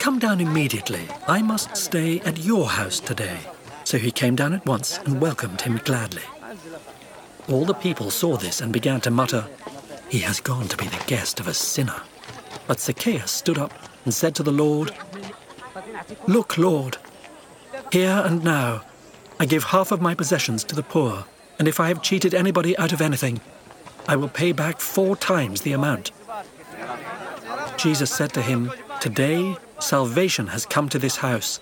come down immediately. I must stay at your house today. So he came down at once and welcomed him gladly. All the people saw this and began to mutter, He has gone to be the guest of a sinner. But Zacchaeus stood up and said to the Lord, Look, Lord, here and now I give half of my possessions to the poor, and if I have cheated anybody out of anything, I will pay back four times the amount. Jesus said to him, Today salvation has come to this house,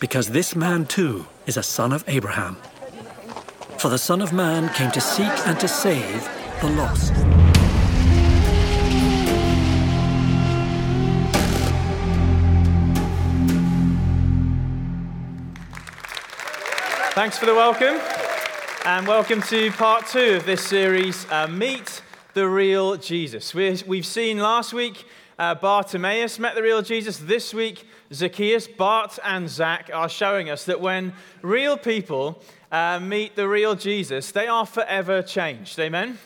because this man too is a son of Abraham. For the Son of Man came to seek and to save the lost. Thanks for the welcome. And welcome to part two of this series, uh, Meet the Real Jesus. we have seen last week uh, Bartimaeus met the real Jesus. This week, Zacchaeus, Bart, and Zach are showing us that when real people uh, meet the real Jesus, they are forever changed. Amen?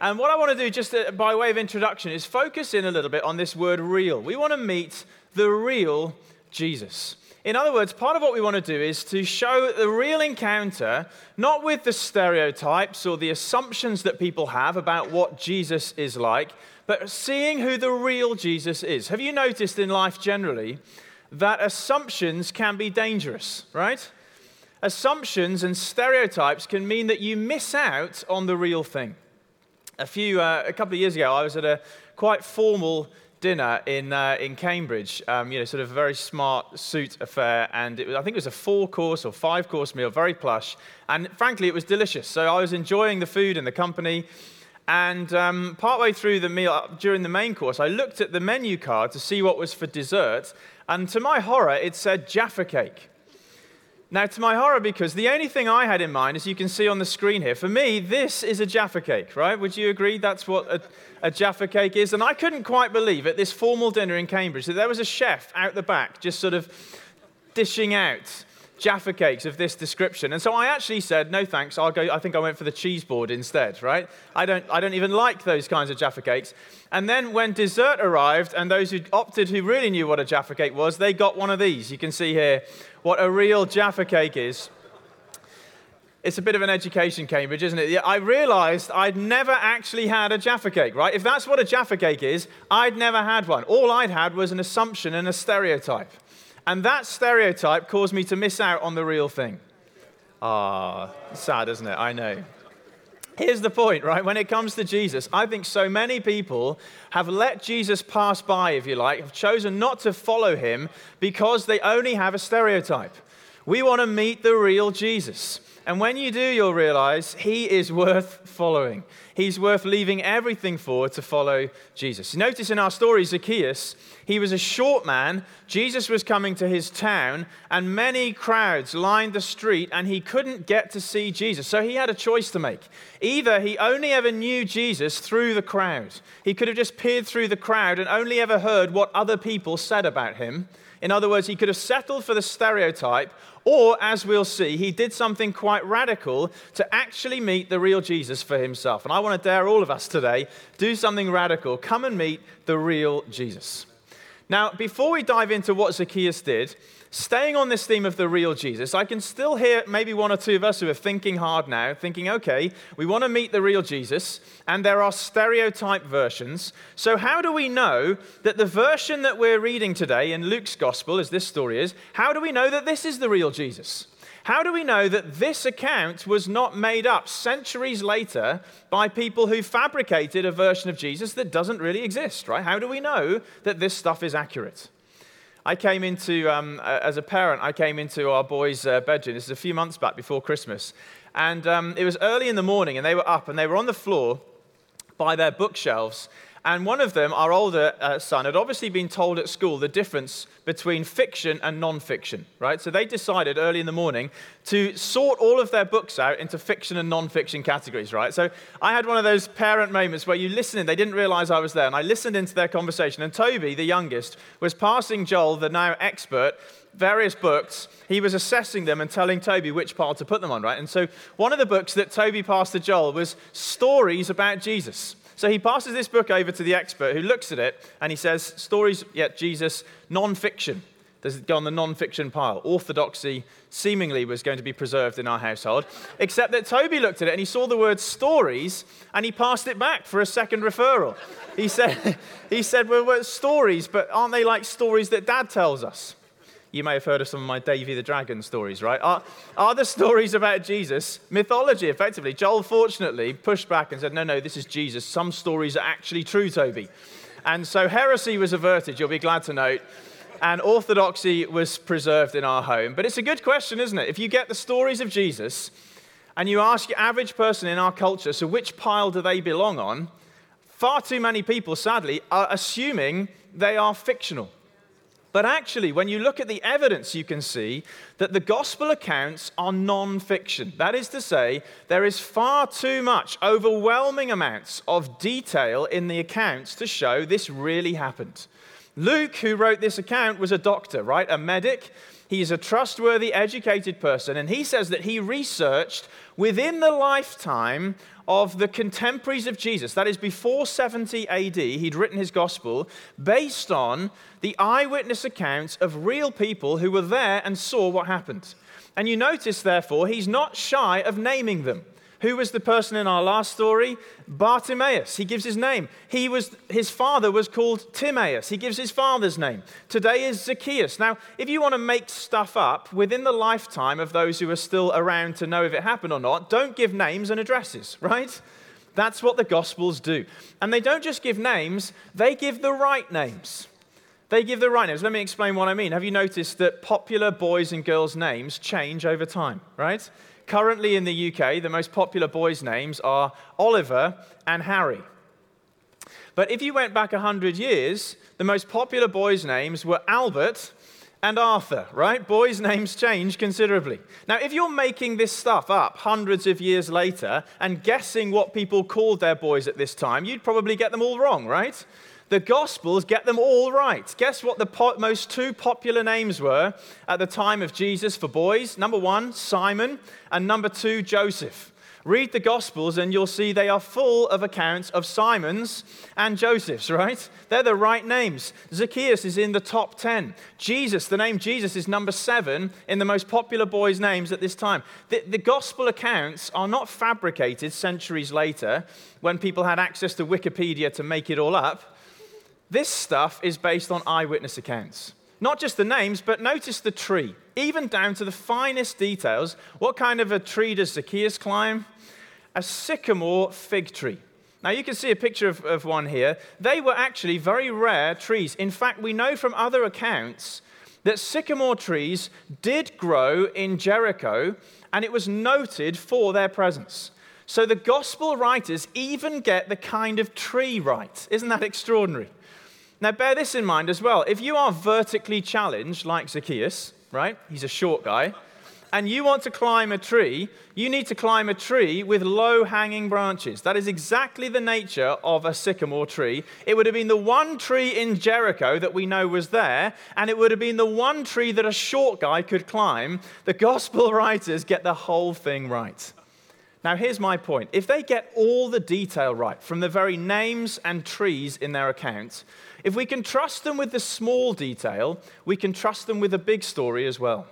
And what I want to do, just uh, by way of introduction, is focus in a little bit on this word real. We want to meet the real Jesus. In other words, part of what we want to do is to show the real encounter, not with the stereotypes or the assumptions that people have about what Jesus is like, but seeing who the real Jesus is. Have you noticed in life generally that assumptions can be dangerous, right? Assumptions and stereotypes can mean that you miss out on the real thing. A few, uh, a couple of years ago, I was at a quite formal dinner in, uh, in Cambridge, um, you know, sort of a very smart suit affair. And was, I think it was a four course or five course meal, very plush. And frankly, it was delicious. So I was enjoying the food and the company. And um, partway through the meal, during the main course, I looked at the menu card to see what was for dessert. And to my horror, it said Jaffa cake. Now, to my horror, because the only thing I had in mind, as you can see on the screen here, for me, this is a Jaffa cake, right? Would you agree that's what a, a Jaffa cake is? And I couldn't quite believe at this formal dinner in Cambridge that there was a chef out the back just sort of dishing out Jaffa cakes of this description. And so I actually said, no thanks, I'll go, I think I went for the cheese board instead, right? I don't, I don't even like those kinds of Jaffa cakes. And then when dessert arrived, and those who opted who really knew what a Jaffa cake was, they got one of these. You can see here what a real Jaffa cake is. It's a bit of an education, Cambridge, isn't it? I realized I'd never actually had a Jaffa cake, right? If that's what a Jaffa cake is, I'd never had one. All I'd had was an assumption and a stereotype. And that stereotype caused me to miss out on the real thing. Ah, sad, isn't it? I know. Here's the point, right? When it comes to Jesus, I think so many people have let Jesus pass by, if you like, have chosen not to follow him because they only have a stereotype. We want to meet the real Jesus. And when you do, you'll realize he is worth following. He's worth leaving everything for to follow Jesus. Notice in our story, Zacchaeus, he was a short man. Jesus was coming to his town, and many crowds lined the street, and he couldn't get to see Jesus. So he had a choice to make. Either he only ever knew Jesus through the crowd, he could have just peered through the crowd and only ever heard what other people said about him. In other words, he could have settled for the stereotype, or, as we'll see, he did something quite radical to actually meet the real Jesus for himself. And I want to dare all of us today do something radical. Come and meet the real Jesus. Now, before we dive into what Zacchaeus did, staying on this theme of the real Jesus, I can still hear maybe one or two of us who are thinking hard now, thinking, okay, we want to meet the real Jesus, and there are stereotype versions. So, how do we know that the version that we're reading today in Luke's gospel, as this story is, how do we know that this is the real Jesus? How do we know that this account was not made up centuries later by people who fabricated a version of Jesus that doesn't really exist, right? How do we know that this stuff is accurate? I came into, um, as a parent, I came into our boys' uh, bedroom. This is a few months back before Christmas. And um, it was early in the morning, and they were up and they were on the floor by their bookshelves. And one of them, our older uh, son, had obviously been told at school the difference between fiction and non fiction, right? So they decided early in the morning to sort all of their books out into fiction and non fiction categories, right? So I had one of those parent moments where you listen in, they didn't realize I was there, and I listened into their conversation. And Toby, the youngest, was passing Joel, the now expert, various books. He was assessing them and telling Toby which pile to put them on, right? And so one of the books that Toby passed to Joel was stories about Jesus. So he passes this book over to the expert who looks at it and he says, Stories, yet Jesus, non fiction. Does it go on the non fiction pile? Orthodoxy seemingly was going to be preserved in our household. Except that Toby looked at it and he saw the word stories and he passed it back for a second referral. He said, he said Well, stories, but aren't they like stories that dad tells us? You may have heard of some of my Davy the Dragon stories, right? Are, are the stories about Jesus mythology, effectively? Joel, fortunately, pushed back and said, no, no, this is Jesus. Some stories are actually true, Toby. And so heresy was averted, you'll be glad to note, and orthodoxy was preserved in our home. But it's a good question, isn't it? If you get the stories of Jesus and you ask your average person in our culture, so which pile do they belong on? Far too many people, sadly, are assuming they are fictional. But actually, when you look at the evidence, you can see that the gospel accounts are non fiction. That is to say, there is far too much, overwhelming amounts of detail in the accounts to show this really happened. Luke, who wrote this account, was a doctor, right? A medic. He's a trustworthy, educated person, and he says that he researched within the lifetime of the contemporaries of Jesus, that is before 70 AD, he'd written his gospel based on the eyewitness accounts of real people who were there and saw what happened. And you notice, therefore, he's not shy of naming them. Who was the person in our last story? Bartimaeus. He gives his name. He was, his father was called Timaeus. He gives his father's name. Today is Zacchaeus. Now, if you want to make stuff up within the lifetime of those who are still around to know if it happened or not, don't give names and addresses, right? That's what the Gospels do. And they don't just give names, they give the right names. They give the right names. Let me explain what I mean. Have you noticed that popular boys' and girls' names change over time, right? Currently in the UK, the most popular boys' names are Oliver and Harry. But if you went back 100 years, the most popular boys' names were Albert and Arthur, right? Boys' names change considerably. Now, if you're making this stuff up hundreds of years later and guessing what people called their boys at this time, you'd probably get them all wrong, right? The Gospels get them all right. Guess what the po- most two popular names were at the time of Jesus for boys? Number one, Simon, and number two, Joseph. Read the Gospels and you'll see they are full of accounts of Simons and Josephs, right? They're the right names. Zacchaeus is in the top 10. Jesus, the name Jesus, is number seven in the most popular boys' names at this time. The, the Gospel accounts are not fabricated centuries later when people had access to Wikipedia to make it all up. This stuff is based on eyewitness accounts. Not just the names, but notice the tree, even down to the finest details. What kind of a tree does Zacchaeus climb? A sycamore fig tree. Now, you can see a picture of, of one here. They were actually very rare trees. In fact, we know from other accounts that sycamore trees did grow in Jericho, and it was noted for their presence. So the gospel writers even get the kind of tree right. Isn't that extraordinary? Now, bear this in mind as well. If you are vertically challenged, like Zacchaeus, right? He's a short guy, and you want to climb a tree, you need to climb a tree with low hanging branches. That is exactly the nature of a sycamore tree. It would have been the one tree in Jericho that we know was there, and it would have been the one tree that a short guy could climb. The gospel writers get the whole thing right. Now, here's my point. If they get all the detail right, from the very names and trees in their accounts, if we can trust them with the small detail, we can trust them with the big story as well.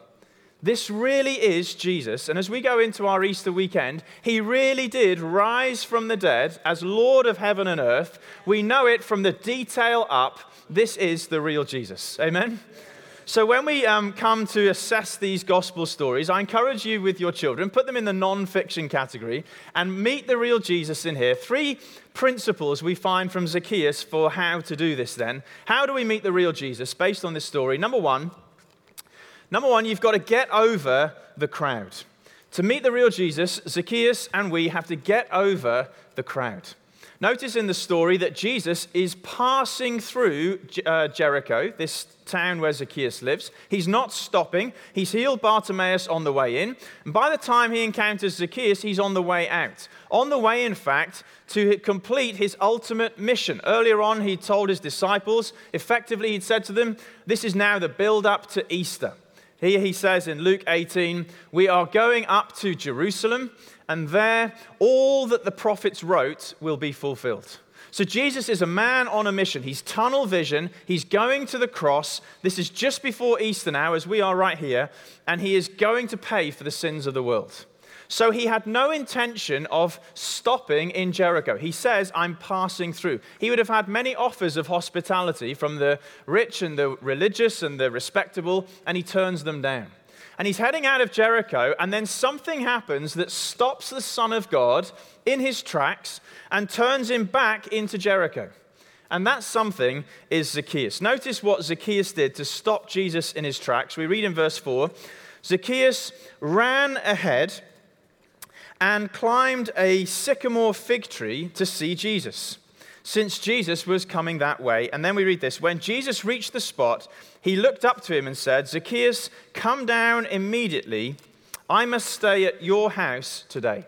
This really is Jesus. And as we go into our Easter weekend, he really did rise from the dead as Lord of heaven and earth. We know it from the detail up. This is the real Jesus. Amen? So, when we um, come to assess these gospel stories, I encourage you with your children, put them in the non fiction category and meet the real Jesus in here. Three principles we find from Zacchaeus for how to do this then. How do we meet the real Jesus based on this story? Number one, number one, you've got to get over the crowd. To meet the real Jesus, Zacchaeus and we have to get over the crowd. Notice in the story that Jesus is passing through uh, Jericho, this town where Zacchaeus lives. He's not stopping. He's healed Bartimaeus on the way in. And by the time he encounters Zacchaeus, he's on the way out. On the way, in fact, to complete his ultimate mission. Earlier on, he told his disciples, effectively, he'd said to them, This is now the build up to Easter. Here he says in Luke 18, We are going up to Jerusalem and there all that the prophets wrote will be fulfilled. So Jesus is a man on a mission. He's tunnel vision. He's going to the cross. This is just before Easter now, as we are right here, and he is going to pay for the sins of the world. So he had no intention of stopping in Jericho. He says, I'm passing through. He would have had many offers of hospitality from the rich and the religious and the respectable, and he turns them down and he's heading out of Jericho, and then something happens that stops the Son of God in his tracks and turns him back into Jericho. And that something is Zacchaeus. Notice what Zacchaeus did to stop Jesus in his tracks. We read in verse 4 Zacchaeus ran ahead and climbed a sycamore fig tree to see Jesus since Jesus was coming that way. And then we read this When Jesus reached the spot, he looked up to him and said, Zacchaeus, come down immediately. I must stay at your house today.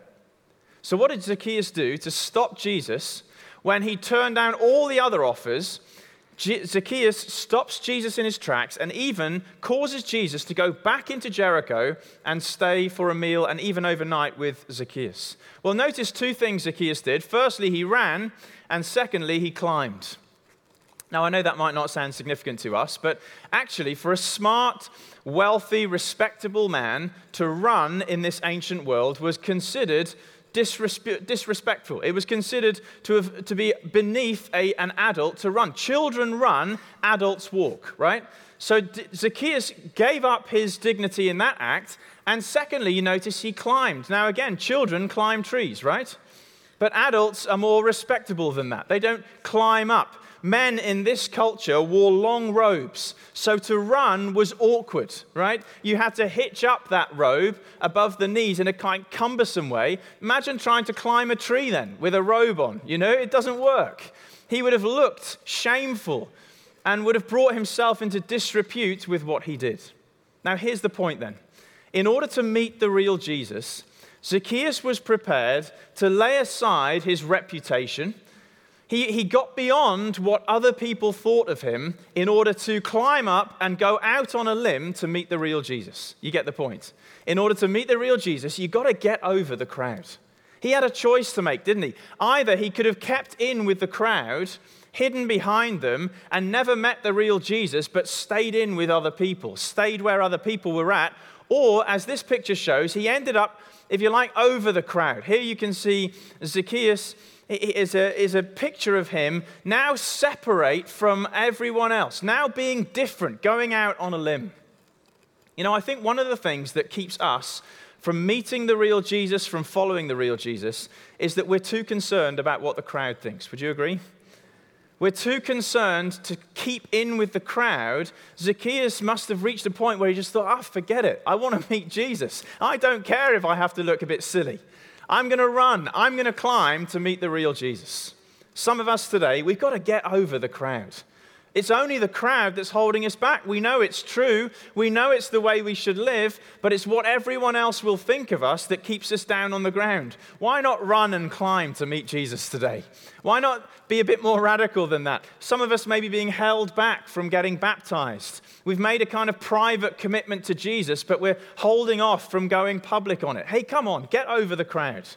So, what did Zacchaeus do to stop Jesus when he turned down all the other offers? Zacchaeus stops Jesus in his tracks and even causes Jesus to go back into Jericho and stay for a meal and even overnight with Zacchaeus. Well, notice two things Zacchaeus did. Firstly, he ran and secondly, he climbed. Now, I know that might not sound significant to us, but actually, for a smart, wealthy, respectable man to run in this ancient world was considered disrespe- disrespectful. It was considered to, have, to be beneath a, an adult to run. Children run, adults walk, right? So D- Zacchaeus gave up his dignity in that act. And secondly, you notice he climbed. Now, again, children climb trees, right? But adults are more respectable than that. They don't climb up. Men in this culture wore long robes, so to run was awkward, right? You had to hitch up that robe above the knees in a kind of cumbersome way. Imagine trying to climb a tree then with a robe on. You know, it doesn't work. He would have looked shameful and would have brought himself into disrepute with what he did. Now, here's the point then. In order to meet the real Jesus, Zacchaeus was prepared to lay aside his reputation. He, he got beyond what other people thought of him in order to climb up and go out on a limb to meet the real Jesus. You get the point. In order to meet the real Jesus, you've got to get over the crowd. He had a choice to make, didn't he? Either he could have kept in with the crowd, hidden behind them, and never met the real Jesus, but stayed in with other people, stayed where other people were at, or, as this picture shows, he ended up if you like, over the crowd. Here you can see Zacchaeus is a, is a picture of him now separate from everyone else, now being different, going out on a limb. You know, I think one of the things that keeps us from meeting the real Jesus, from following the real Jesus, is that we're too concerned about what the crowd thinks. Would you agree? We're too concerned to keep in with the crowd. Zacchaeus must have reached a point where he just thought, oh, forget it. I want to meet Jesus. I don't care if I have to look a bit silly. I'm going to run. I'm going to climb to meet the real Jesus. Some of us today, we've got to get over the crowd. It's only the crowd that's holding us back. We know it's true. We know it's the way we should live, but it's what everyone else will think of us that keeps us down on the ground. Why not run and climb to meet Jesus today? Why not be a bit more radical than that? Some of us may be being held back from getting baptized. We've made a kind of private commitment to Jesus, but we're holding off from going public on it. Hey, come on, get over the crowd.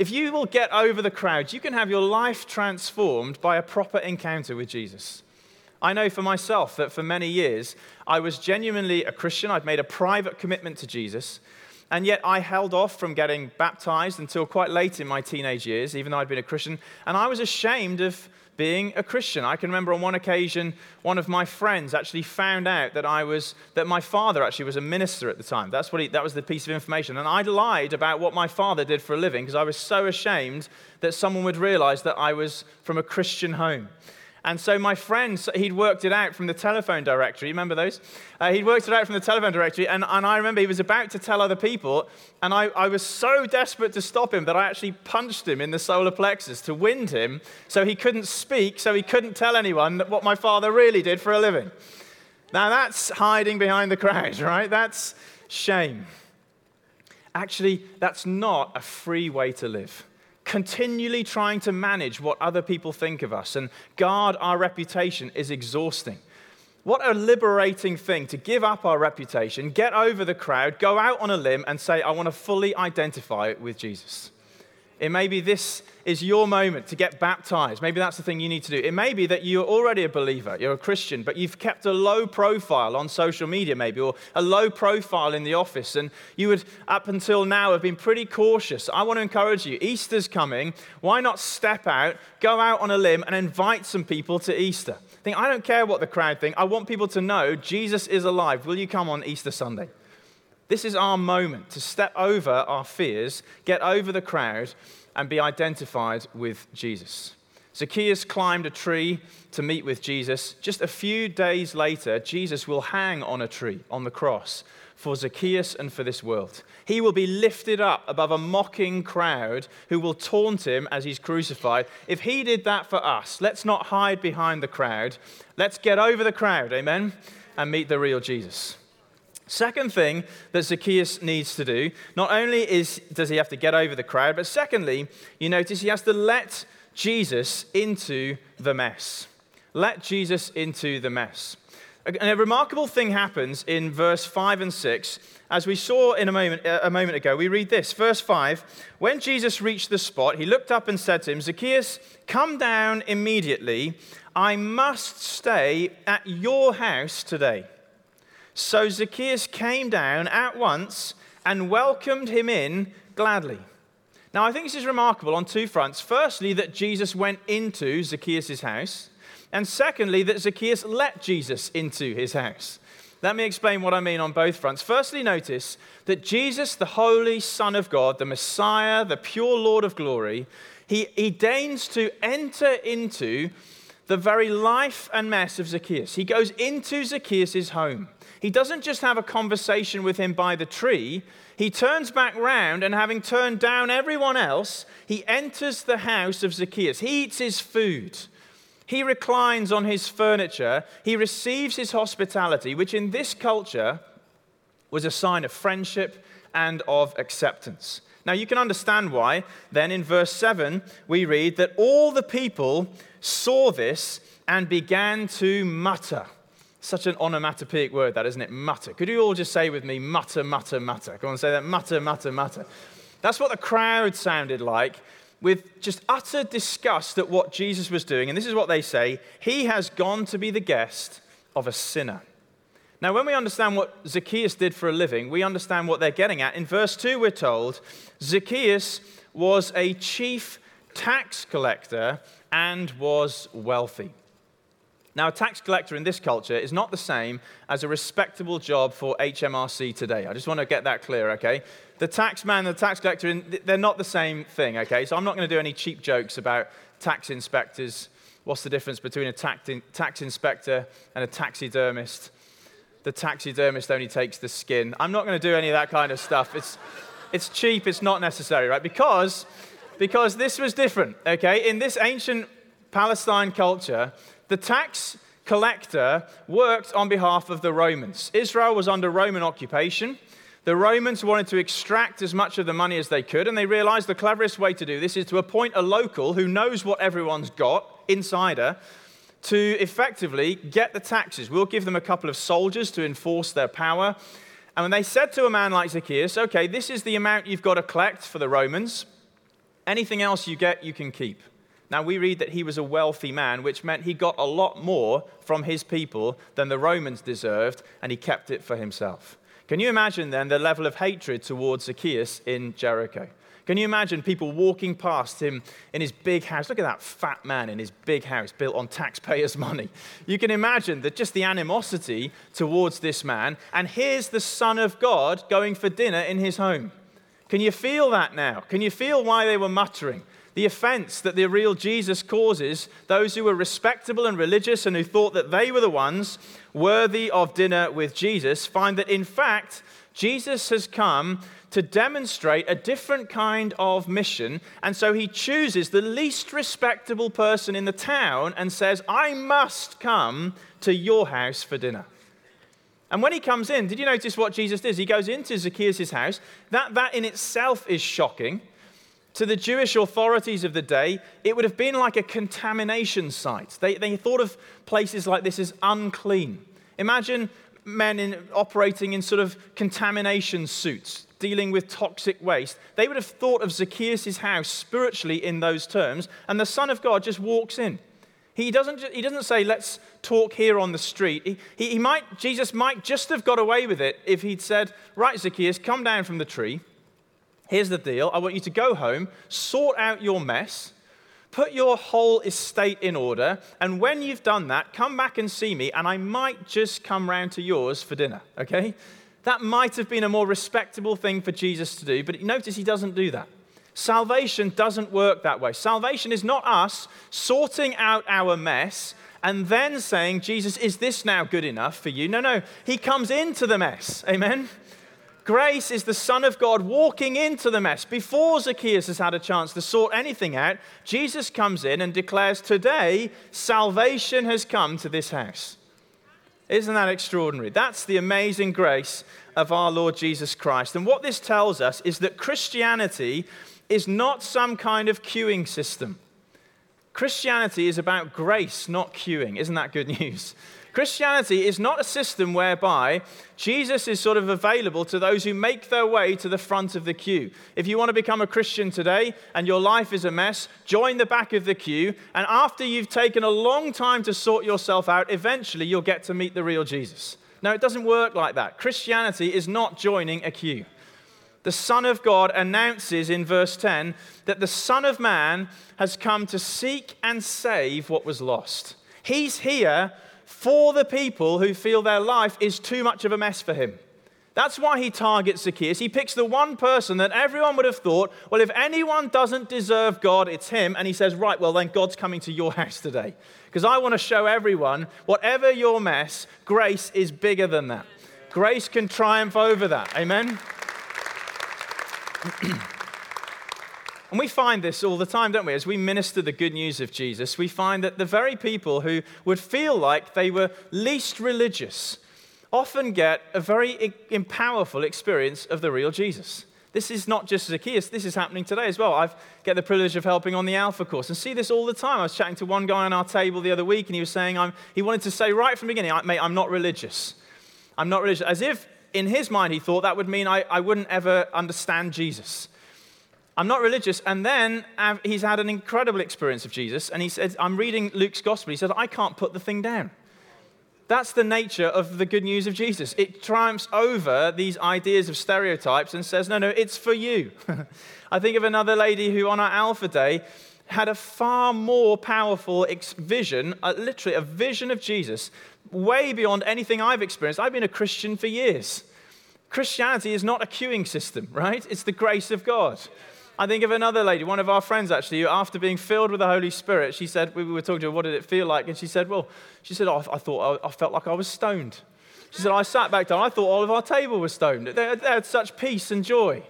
If you will get over the crowd, you can have your life transformed by a proper encounter with Jesus. I know for myself that for many years I was genuinely a Christian. I'd made a private commitment to Jesus. And yet I held off from getting baptized until quite late in my teenage years, even though I'd been a Christian. And I was ashamed of being a Christian. I can remember on one occasion, one of my friends actually found out that I was that my father actually was a minister at the time. That's what he, that was the piece of information. And I lied about what my father did for a living because I was so ashamed that someone would realize that I was from a Christian home. And so my friend, he'd worked it out from the telephone directory. Remember those? Uh, he'd worked it out from the telephone directory. And, and I remember he was about to tell other people. And I, I was so desperate to stop him that I actually punched him in the solar plexus to wind him so he couldn't speak, so he couldn't tell anyone what my father really did for a living. Now that's hiding behind the crowd, right? That's shame. Actually, that's not a free way to live continually trying to manage what other people think of us and guard our reputation is exhausting. What a liberating thing to give up our reputation, get over the crowd, go out on a limb, and say, I want to fully identify with Jesus. It may be this is your moment to get baptized. Maybe that's the thing you need to do. It may be that you're already a believer, you're a Christian, but you've kept a low profile on social media, maybe, or a low profile in the office, and you would, up until now, have been pretty cautious. I want to encourage you Easter's coming. Why not step out, go out on a limb, and invite some people to Easter? Think, I don't care what the crowd think. I want people to know Jesus is alive. Will you come on Easter Sunday? This is our moment to step over our fears, get over the crowd, and be identified with Jesus. Zacchaeus climbed a tree to meet with Jesus. Just a few days later, Jesus will hang on a tree on the cross for Zacchaeus and for this world. He will be lifted up above a mocking crowd who will taunt him as he's crucified. If he did that for us, let's not hide behind the crowd. Let's get over the crowd, amen, and meet the real Jesus. Second thing that Zacchaeus needs to do, not only is, does he have to get over the crowd, but secondly, you notice he has to let Jesus into the mess. Let Jesus into the mess. And a remarkable thing happens in verse 5 and 6. As we saw in a moment, a moment ago, we read this. Verse 5 When Jesus reached the spot, he looked up and said to him, Zacchaeus, come down immediately. I must stay at your house today. So Zacchaeus came down at once and welcomed him in gladly. Now, I think this is remarkable on two fronts. Firstly, that Jesus went into Zacchaeus' house, and secondly, that Zacchaeus let Jesus into his house. Let me explain what I mean on both fronts. Firstly, notice that Jesus, the Holy Son of God, the Messiah, the pure Lord of glory, he, he deigns to enter into the very life and mess of Zacchaeus. He goes into Zacchaeus' home. He doesn't just have a conversation with him by the tree, he turns back round and, having turned down everyone else, he enters the house of Zacchaeus. He eats his food. He reclines on his furniture. He receives his hospitality, which in this culture was a sign of friendship and of acceptance. Now, you can understand why. Then in verse 7, we read that all the people saw this and began to mutter. Such an onomatopoeic word, that isn't it? Mutter. Could you all just say with me, mutter, mutter, mutter? Come on, say that. Mutter, mutter, mutter. That's what the crowd sounded like with just utter disgust at what Jesus was doing. And this is what they say He has gone to be the guest of a sinner. Now, when we understand what Zacchaeus did for a living, we understand what they're getting at. In verse 2, we're told Zacchaeus was a chief tax collector and was wealthy. Now, a tax collector in this culture is not the same as a respectable job for HMRC today. I just want to get that clear, okay? The tax man and the tax collector, they're not the same thing, okay? So I'm not going to do any cheap jokes about tax inspectors. What's the difference between a tax inspector and a taxidermist? The taxidermist only takes the skin. I'm not going to do any of that kind of stuff. It's, it's cheap, it's not necessary, right? Because, because this was different, okay? In this ancient Palestine culture, the tax collector worked on behalf of the Romans. Israel was under Roman occupation. The Romans wanted to extract as much of the money as they could, and they realized the cleverest way to do this is to appoint a local who knows what everyone's got, insider, to effectively get the taxes. We'll give them a couple of soldiers to enforce their power. And when they said to a man like Zacchaeus, okay, this is the amount you've got to collect for the Romans, anything else you get, you can keep. Now, we read that he was a wealthy man, which meant he got a lot more from his people than the Romans deserved, and he kept it for himself. Can you imagine then the level of hatred towards Zacchaeus in Jericho? Can you imagine people walking past him in his big house? Look at that fat man in his big house built on taxpayers' money. You can imagine that just the animosity towards this man. And here's the Son of God going for dinner in his home. Can you feel that now? Can you feel why they were muttering? The offense that the real Jesus causes those who were respectable and religious and who thought that they were the ones worthy of dinner with Jesus find that in fact, Jesus has come to demonstrate a different kind of mission. And so he chooses the least respectable person in the town and says, I must come to your house for dinner. And when he comes in, did you notice what Jesus does? He goes into Zacchaeus' house. That, that in itself is shocking. To the Jewish authorities of the day, it would have been like a contamination site. They, they thought of places like this as unclean. Imagine men in, operating in sort of contamination suits, dealing with toxic waste. They would have thought of Zacchaeus' house spiritually in those terms, and the Son of God just walks in. He doesn't, he doesn't say, let's talk here on the street. He, he, he might, Jesus might just have got away with it if he'd said, Right, Zacchaeus, come down from the tree. Here's the deal. I want you to go home, sort out your mess, put your whole estate in order, and when you've done that, come back and see me, and I might just come round to yours for dinner, okay? That might have been a more respectable thing for Jesus to do, but notice he doesn't do that. Salvation doesn't work that way. Salvation is not us sorting out our mess and then saying, Jesus, is this now good enough for you? No, no. He comes into the mess. Amen? Grace is the Son of God walking into the mess. Before Zacchaeus has had a chance to sort anything out, Jesus comes in and declares, Today, salvation has come to this house. Isn't that extraordinary? That's the amazing grace of our Lord Jesus Christ. And what this tells us is that Christianity is not some kind of queuing system. Christianity is about grace, not queuing. Isn't that good news? Christianity is not a system whereby Jesus is sort of available to those who make their way to the front of the queue. If you want to become a Christian today and your life is a mess, join the back of the queue. And after you've taken a long time to sort yourself out, eventually you'll get to meet the real Jesus. No, it doesn't work like that. Christianity is not joining a queue. The Son of God announces in verse 10 that the Son of Man has come to seek and save what was lost. He's here for the people who feel their life is too much of a mess for him. That's why he targets Zacchaeus. He picks the one person that everyone would have thought, well, if anyone doesn't deserve God, it's him. And he says, right, well, then God's coming to your house today. Because I want to show everyone, whatever your mess, grace is bigger than that. Grace can triumph over that. Amen? And we find this all the time, don't we? As we minister the good news of Jesus, we find that the very people who would feel like they were least religious often get a very powerful experience of the real Jesus. This is not just Zacchaeus, this is happening today as well. I get the privilege of helping on the Alpha course and see this all the time. I was chatting to one guy on our table the other week, and he was saying, I'm, he wanted to say right from the beginning, mate, I'm not religious. I'm not religious. As if in his mind he thought that would mean I, I wouldn't ever understand Jesus. I'm not religious. And then he's had an incredible experience of Jesus. And he said, I'm reading Luke's gospel. He says, I can't put the thing down. That's the nature of the good news of Jesus. It triumphs over these ideas of stereotypes and says, no, no, it's for you. I think of another lady who, on our Alpha Day, had a far more powerful vision, literally a vision of Jesus, way beyond anything I've experienced. I've been a Christian for years. Christianity is not a queuing system, right? It's the grace of God. I think of another lady, one of our friends actually, who after being filled with the Holy Spirit, she said, we were talking to her, what did it feel like? And she said, well, she said, oh, I thought, I felt like I was stoned. She said, I sat back down, I thought all of our table was stoned. They, they had such peace and joy.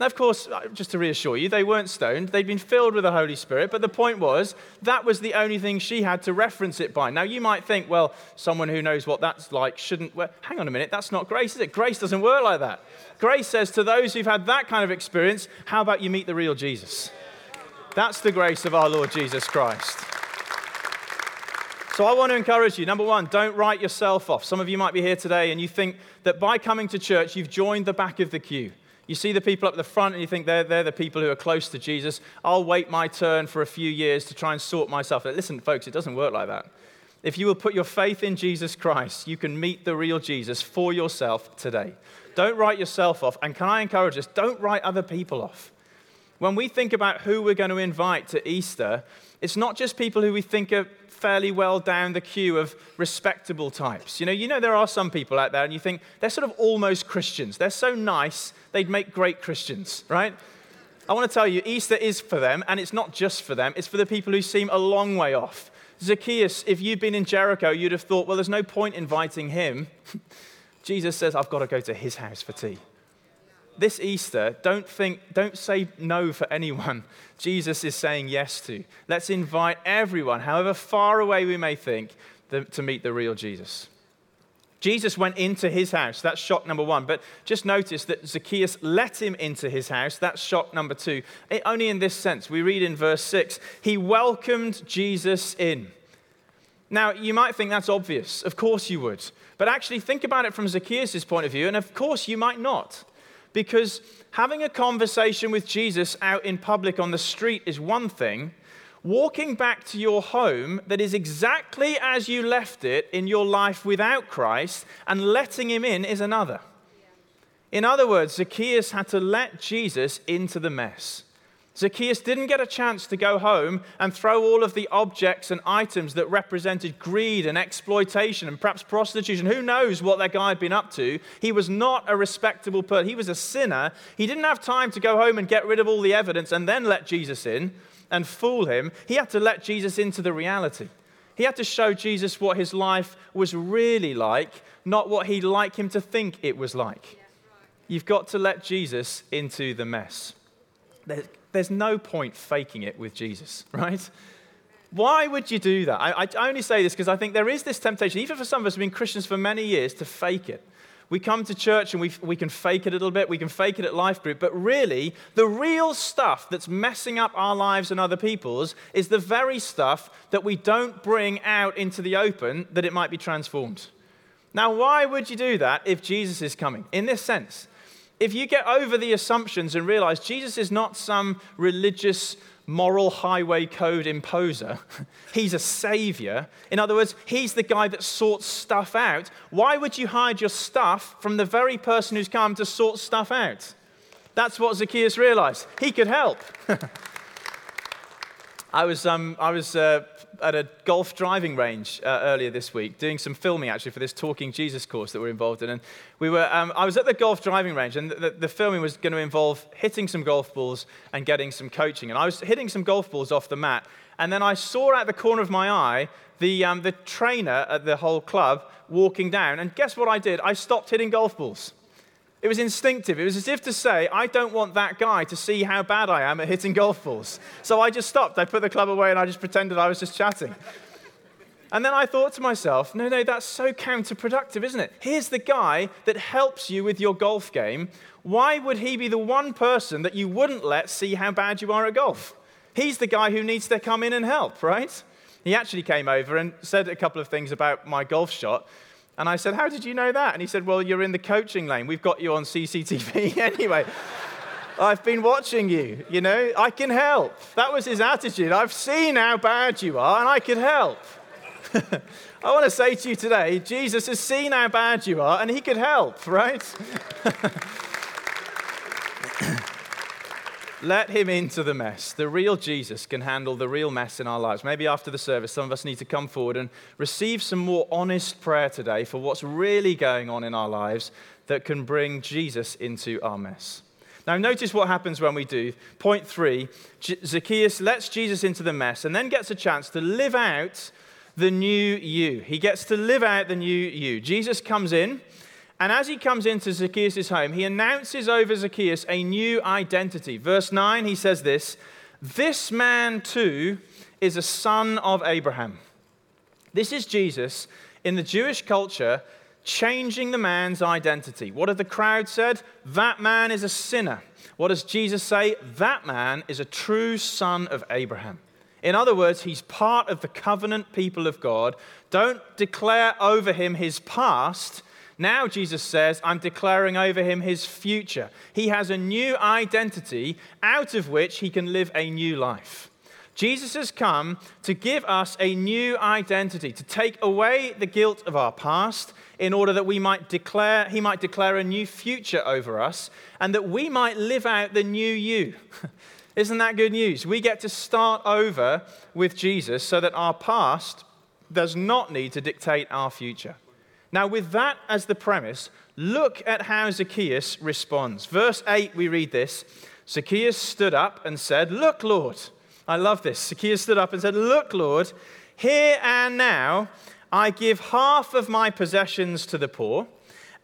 Now, of course, uh, just to reassure you, they weren't stoned. They'd been filled with the Holy Spirit. But the point was, that was the only thing she had to reference it by. Now, you might think, well, someone who knows what that's like shouldn't. Well, hang on a minute, that's not grace, is it? Grace doesn't work like that. Grace says to those who've had that kind of experience, how about you meet the real Jesus? That's the grace of our Lord Jesus Christ. So I want to encourage you. Number one, don't write yourself off. Some of you might be here today and you think that by coming to church, you've joined the back of the queue. You see the people up the front and you think they're, they're the people who are close to Jesus. I'll wait my turn for a few years to try and sort myself out. Listen, folks, it doesn't work like that. If you will put your faith in Jesus Christ, you can meet the real Jesus for yourself today. Don't write yourself off. And can I encourage us? Don't write other people off. When we think about who we're going to invite to Easter, it's not just people who we think are fairly well down the queue of respectable types. You know, you know there are some people out there and you think they're sort of almost Christians. They're so nice, they'd make great Christians, right? I want to tell you, Easter is for them, and it's not just for them, it's for the people who seem a long way off. Zacchaeus, if you'd been in Jericho, you'd have thought, well, there's no point inviting him. Jesus says, I've got to go to his house for tea. This Easter, don't think, don't say no for anyone Jesus is saying yes to. Let's invite everyone, however far away we may think, to meet the real Jesus. Jesus went into his house. That's shock number one. But just notice that Zacchaeus let him into his house. That's shock number two. It, only in this sense. We read in verse six he welcomed Jesus in. Now, you might think that's obvious. Of course you would. But actually, think about it from Zacchaeus' point of view. And of course, you might not. Because having a conversation with Jesus out in public on the street is one thing, walking back to your home that is exactly as you left it in your life without Christ and letting him in is another. In other words, Zacchaeus had to let Jesus into the mess. Zacchaeus didn't get a chance to go home and throw all of the objects and items that represented greed and exploitation and perhaps prostitution. Who knows what that guy had been up to? He was not a respectable person. He was a sinner. He didn't have time to go home and get rid of all the evidence and then let Jesus in and fool him, he had to let Jesus into the reality. He had to show Jesus what his life was really like, not what he'd like him to think it was like. You've got to let Jesus into the mess. There's no point faking it with Jesus, right? Why would you do that? I, I only say this because I think there is this temptation, even for some of us who've been Christians for many years, to fake it. We come to church and we, we can fake it a little bit, we can fake it at life group, but really, the real stuff that's messing up our lives and other people's is the very stuff that we don't bring out into the open that it might be transformed. Now, why would you do that if Jesus is coming? In this sense, if you get over the assumptions and realize Jesus is not some religious moral highway code imposer. He's a savior. In other words, he's the guy that sorts stuff out. Why would you hide your stuff from the very person who's come to sort stuff out? That's what Zacchaeus realized. He could help. I was, um, I was uh, at a golf driving range uh, earlier this week, doing some filming actually for this Talking Jesus course that we're involved in. And we were, um, I was at the golf driving range, and the, the, filming was going to involve hitting some golf balls and getting some coaching. And I was hitting some golf balls off the mat, and then I saw out the corner of my eye the, um, the trainer at the whole club walking down. And guess what I did? I stopped hitting golf balls. It was instinctive. It was as if to say, I don't want that guy to see how bad I am at hitting golf balls. So I just stopped. I put the club away and I just pretended I was just chatting. And then I thought to myself, no, no, that's so counterproductive, isn't it? Here's the guy that helps you with your golf game. Why would he be the one person that you wouldn't let see how bad you are at golf? He's the guy who needs to come in and help, right? He actually came over and said a couple of things about my golf shot. And I said, How did you know that? And he said, Well, you're in the coaching lane. We've got you on CCTV anyway. I've been watching you, you know, I can help. That was his attitude. I've seen how bad you are, and I can help. I want to say to you today Jesus has seen how bad you are, and he could help, right? Let him into the mess. The real Jesus can handle the real mess in our lives. Maybe after the service, some of us need to come forward and receive some more honest prayer today for what's really going on in our lives that can bring Jesus into our mess. Now, notice what happens when we do. Point three Zacchaeus lets Jesus into the mess and then gets a chance to live out the new you. He gets to live out the new you. Jesus comes in and as he comes into Zacchaeus' home, he announces over Zacchaeus a new identity. Verse 9, he says this This man too is a son of Abraham. This is Jesus in the Jewish culture changing the man's identity. What have the crowd said? That man is a sinner. What does Jesus say? That man is a true son of Abraham. In other words, he's part of the covenant people of God. Don't declare over him his past now, Jesus says, I'm declaring over him his future. He has a new identity out of which he can live a new life. Jesus has come to give us a new identity, to take away the guilt of our past in order that we might declare, he might declare a new future over us and that we might live out the new you. Isn't that good news? We get to start over with Jesus so that our past does not need to dictate our future. Now, with that as the premise, look at how Zacchaeus responds. Verse 8, we read this Zacchaeus stood up and said, Look, Lord. I love this. Zacchaeus stood up and said, Look, Lord, here and now I give half of my possessions to the poor,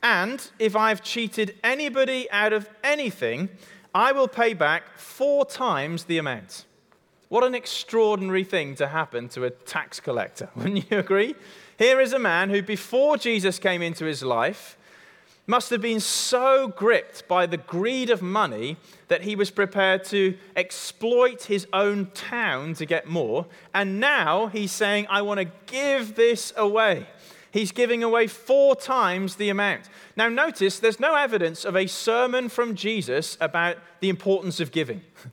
and if I've cheated anybody out of anything, I will pay back four times the amount. What an extraordinary thing to happen to a tax collector, wouldn't you agree? Here is a man who, before Jesus came into his life, must have been so gripped by the greed of money that he was prepared to exploit his own town to get more. And now he's saying, I want to give this away. He's giving away four times the amount. Now, notice there's no evidence of a sermon from Jesus about the importance of giving.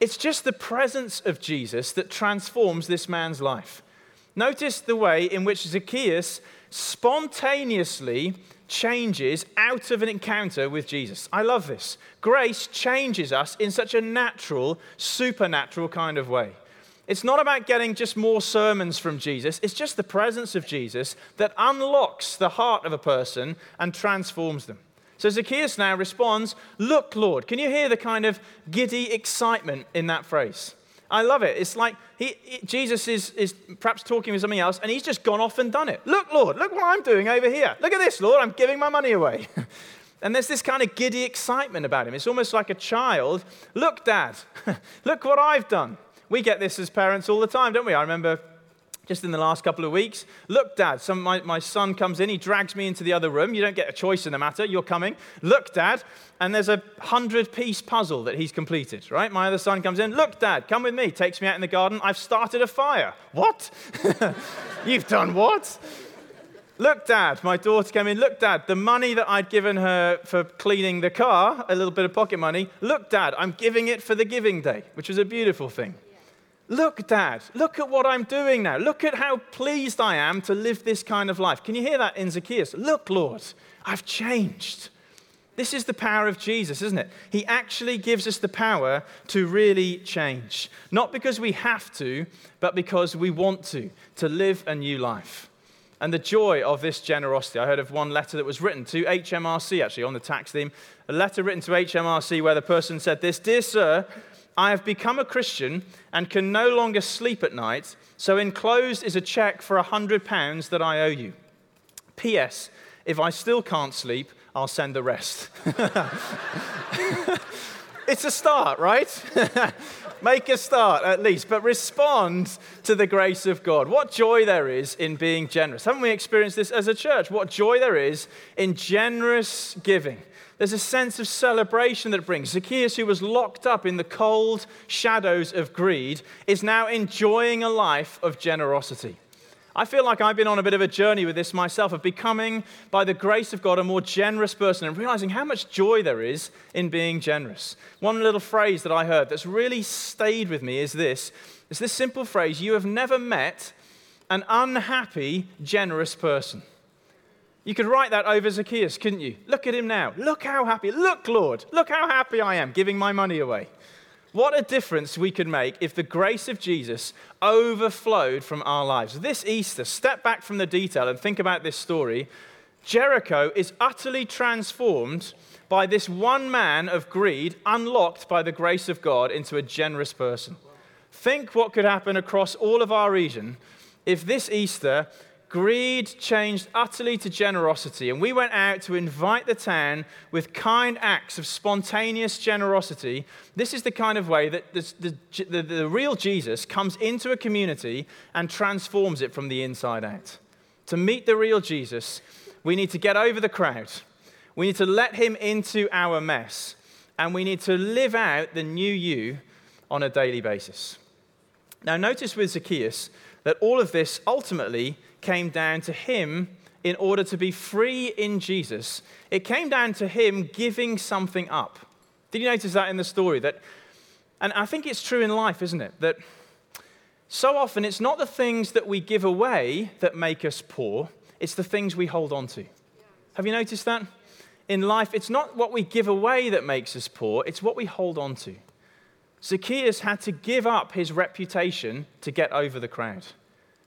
It's just the presence of Jesus that transforms this man's life. Notice the way in which Zacchaeus spontaneously changes out of an encounter with Jesus. I love this. Grace changes us in such a natural, supernatural kind of way. It's not about getting just more sermons from Jesus, it's just the presence of Jesus that unlocks the heart of a person and transforms them. So Zacchaeus now responds, Look, Lord. Can you hear the kind of giddy excitement in that phrase? I love it. It's like he, he, Jesus is, is perhaps talking with something else, and he's just gone off and done it. Look, Lord, look what I'm doing over here. Look at this, Lord, I'm giving my money away. and there's this kind of giddy excitement about him. It's almost like a child. Look, Dad, look what I've done. We get this as parents all the time, don't we? I remember just in the last couple of weeks. Look, Dad, some, my, my son comes in, he drags me into the other room. You don't get a choice in the matter, you're coming. Look, Dad, and there's a hundred piece puzzle that he's completed, right? My other son comes in, look, Dad, come with me, takes me out in the garden. I've started a fire. What? You've done what? Look, Dad, my daughter came in. Look, Dad, the money that I'd given her for cleaning the car, a little bit of pocket money. Look, Dad, I'm giving it for the giving day, which was a beautiful thing. Look, Dad, look at what I'm doing now. Look at how pleased I am to live this kind of life. Can you hear that in Zacchaeus? Look, Lord, I've changed. This is the power of Jesus, isn't it? He actually gives us the power to really change. Not because we have to, but because we want to, to live a new life. And the joy of this generosity. I heard of one letter that was written to HMRC, actually, on the tax theme. A letter written to HMRC where the person said this Dear Sir, I have become a Christian and can no longer sleep at night, so enclosed is a check for £100 that I owe you. P.S. If I still can't sleep, I'll send the rest. it's a start, right? Make a start at least, but respond to the grace of God. What joy there is in being generous. Haven't we experienced this as a church? What joy there is in generous giving. There's a sense of celebration that it brings. Zacchaeus, who was locked up in the cold shadows of greed, is now enjoying a life of generosity. I feel like I've been on a bit of a journey with this myself of becoming, by the grace of God, a more generous person and realizing how much joy there is in being generous. One little phrase that I heard that's really stayed with me is this it's this simple phrase you have never met an unhappy, generous person. You could write that over Zacchaeus, couldn't you? Look at him now. Look how happy. Look, Lord. Look how happy I am giving my money away. What a difference we could make if the grace of Jesus overflowed from our lives. This Easter, step back from the detail and think about this story. Jericho is utterly transformed by this one man of greed, unlocked by the grace of God into a generous person. Think what could happen across all of our region if this Easter Greed changed utterly to generosity, and we went out to invite the town with kind acts of spontaneous generosity. This is the kind of way that the, the, the, real Jesus comes into a community and transforms it from the inside out. To meet the real Jesus, we need to get over the crowd, we need to let him into our mess, and we need to live out the new you on a daily basis. Now, notice with Zacchaeus that all of this ultimately came down to him in order to be free in Jesus. It came down to him giving something up. Did you notice that in the story? That, and I think it's true in life, isn't it? That so often it's not the things that we give away that make us poor, it's the things we hold on to. Have you noticed that? In life, it's not what we give away that makes us poor, it's what we hold on to. Zacchaeus had to give up his reputation to get over the crowd.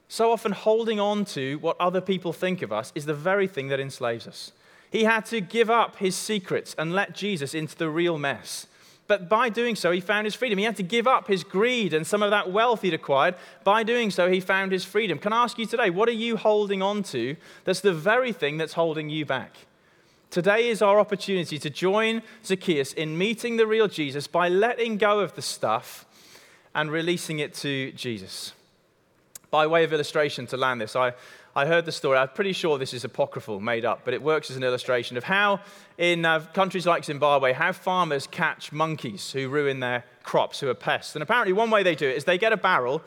So often, holding on to what other people think of us is the very thing that enslaves us. He had to give up his secrets and let Jesus into the real mess. But by doing so, he found his freedom. He had to give up his greed and some of that wealth he'd acquired. By doing so, he found his freedom. Can I ask you today, what are you holding on to that's the very thing that's holding you back? Today is our opportunity to join Zacchaeus in meeting the real Jesus by letting go of the stuff and releasing it to Jesus. By way of illustration to land this, I, I heard the story. I'm pretty sure this is apocryphal, made up, but it works as an illustration of how, in uh, countries like Zimbabwe, how farmers catch monkeys who ruin their crops, who are pests. And apparently, one way they do it is they get a barrel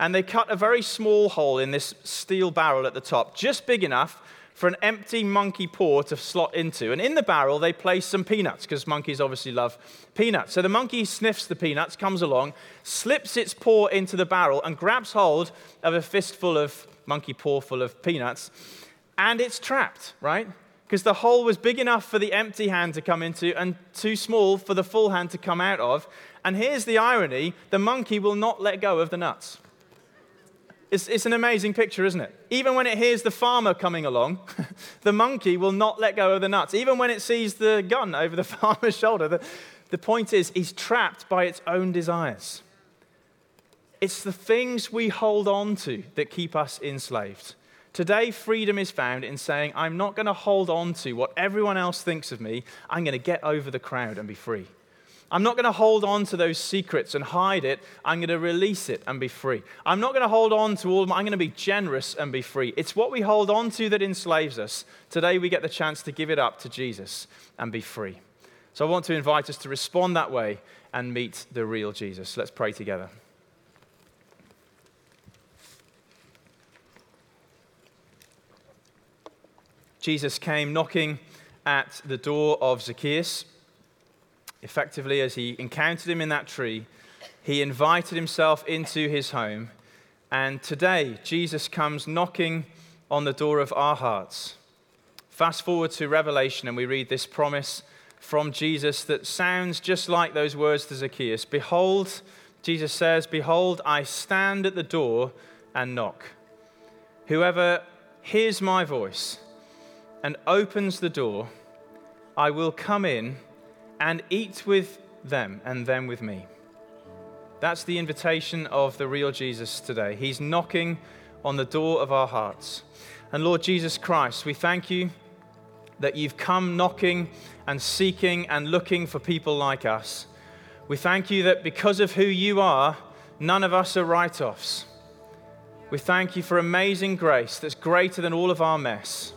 and they cut a very small hole in this steel barrel at the top, just big enough for an empty monkey paw to slot into. And in the barrel, they place some peanuts, because monkeys obviously love peanuts. So the monkey sniffs the peanuts, comes along, slips its paw into the barrel, and grabs hold of a fistful of monkey paw full of peanuts, and it's trapped, right? Because the hole was big enough for the empty hand to come into and too small for the full hand to come out of. And here's the irony the monkey will not let go of the nuts. It's, it's, an amazing picture, isn't it? Even when it hears the farmer coming along, the monkey will not let go of the nuts. Even when it sees the gun over the farmer's shoulder, the, the point is, he's trapped by its own desires. It's the things we hold on to that keep us enslaved. Today, freedom is found in saying, I'm not going to hold on to what everyone else thinks of me. I'm going to get over the crowd and be free. I'm not going to hold on to those secrets and hide it. I'm going to release it and be free. I'm not going to hold on to all of them. I'm going to be generous and be free. It's what we hold on to that enslaves us. Today, we get the chance to give it up to Jesus and be free. So I want to invite us to respond that way and meet the real Jesus. Let's pray together. Jesus came knocking at the door of Zacchaeus effectively, as he encountered him in that tree, he invited himself into his home. And today, Jesus comes knocking on the door of our hearts. Fast forward to Revelation, and we read this promise from Jesus that sounds just like those words to Zacchaeus Behold, Jesus says, Behold, I stand at the door and knock. Whoever hears my voice and opens the door, I will come in and eat with them and them with me. That's the invitation of the real Jesus today. He's knocking on the door of our hearts. And Lord Jesus Christ, we thank you that you've come knocking and seeking and looking for people like us. We thank you that because of who you are, none of us are write offs. We thank you for amazing grace that's greater than all of our mess.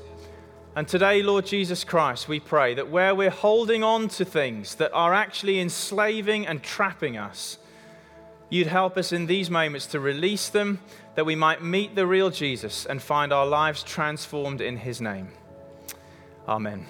And today, Lord Jesus Christ, we pray that where we're holding on to things that are actually enslaving and trapping us, you'd help us in these moments to release them, that we might meet the real Jesus and find our lives transformed in his name. Amen.